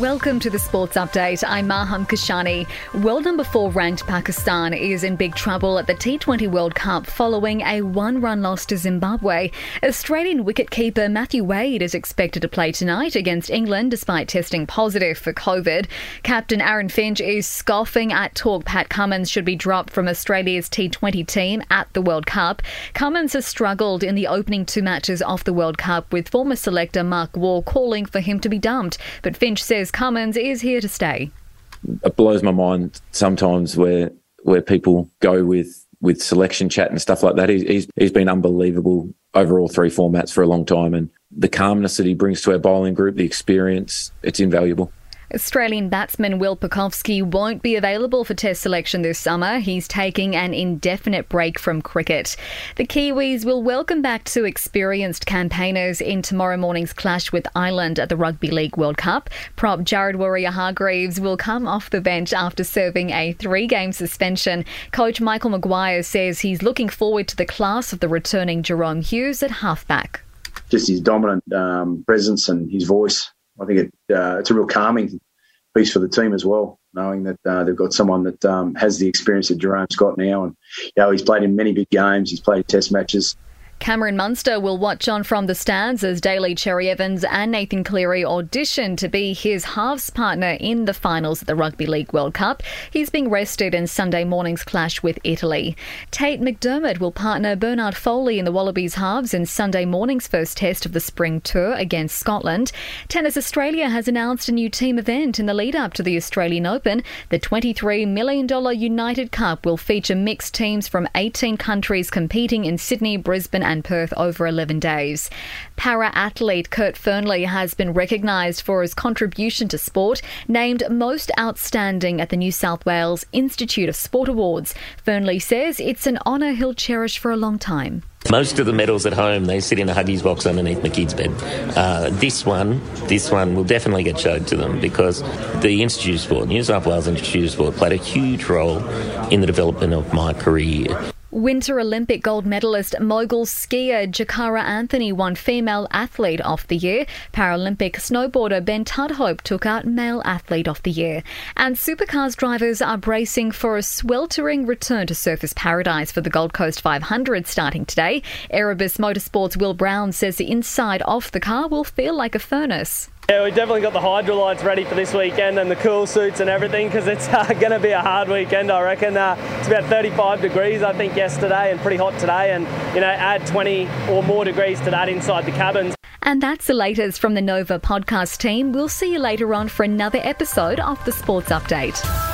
Welcome to the Sports Update. I'm Maham Kashani. World number four ranked Pakistan is in big trouble at the T20 World Cup following a one run loss to Zimbabwe. Australian wicketkeeper Matthew Wade is expected to play tonight against England despite testing positive for COVID. Captain Aaron Finch is scoffing at talk Pat Cummins should be dropped from Australia's T20 team at the World Cup. Cummins has struggled in the opening two matches of the World Cup, with former selector Mark Waugh calling for him to be dumped. But Finch says Cummins is here to stay. It blows my mind sometimes where where people go with with selection chat and stuff like that. He's, he's, he's been unbelievable over all three formats for a long time, and the calmness that he brings to our bowling group, the experience, it's invaluable. Australian batsman Will Pucovski won't be available for Test selection this summer. He's taking an indefinite break from cricket. The Kiwis will welcome back two experienced campaigners in tomorrow morning's clash with Ireland at the Rugby League World Cup. Prop Jared Waerea-Hargreaves will come off the bench after serving a three game suspension. Coach Michael Maguire says he's looking forward to the class of the returning Jahrome Hughes at halfback. Just his dominant um, presence and his voice I think it, uh, it's a real calming piece for the team as well, knowing that uh, they've got someone that um, has the experience that Jahrome's got now. And, you know, he's played in many big games, he's played test matches. Cameron Munster will watch on from the stands as Daly Cherry Evans and Nathan Cleary audition to be his halves partner in the finals at the Rugby League World Cup. He's being rested in Sunday morning's clash with Italy. Tate McDermott will partner Bernard Foley in the Wallabies halves in Sunday morning's first test of the spring tour against Scotland. Tennis Australia has announced a new team event in the lead up to the Australian Open. The $23 million United Cup will feature mixed teams from 18 countries competing in Sydney, Brisbane, and Perth over 11 days. Para athlete Kurt Fearnley has been recognised for his contribution to sport, named most outstanding at the New South Wales Institute of Sport Awards. Fearnley says it's an honour he'll cherish for a long time. Most of the medals at home, they sit in a Huggies box underneath my kid's bed. Uh, this one, this one will definitely get showed to them because the Institute of Sport, New South Wales Institute of Sport, played a huge role in the development of my career. Winter Olympic gold medalist mogul skier Jakara Anthony won Female Athlete of the Year. Paralympic snowboarder Ben Tudhope took out Male Athlete of the Year. And supercars drivers are bracing for a sweltering return to Surfers Paradise for the Gold Coast 500 starting today. Erebus Motorsports Will Brown says the inside of the car will feel like a furnace. Yeah, we definitely got the Hydralytes ready for this weekend and the cool suits and everything because it's uh, going to be a hard weekend, I reckon. Uh, it's about 35 degrees, I think, yesterday and pretty hot today. And, you know, add 20 or more degrees to that inside the cabins. And that's the latest from the Nova podcast team. We'll see you later on for another episode of the Sports Update.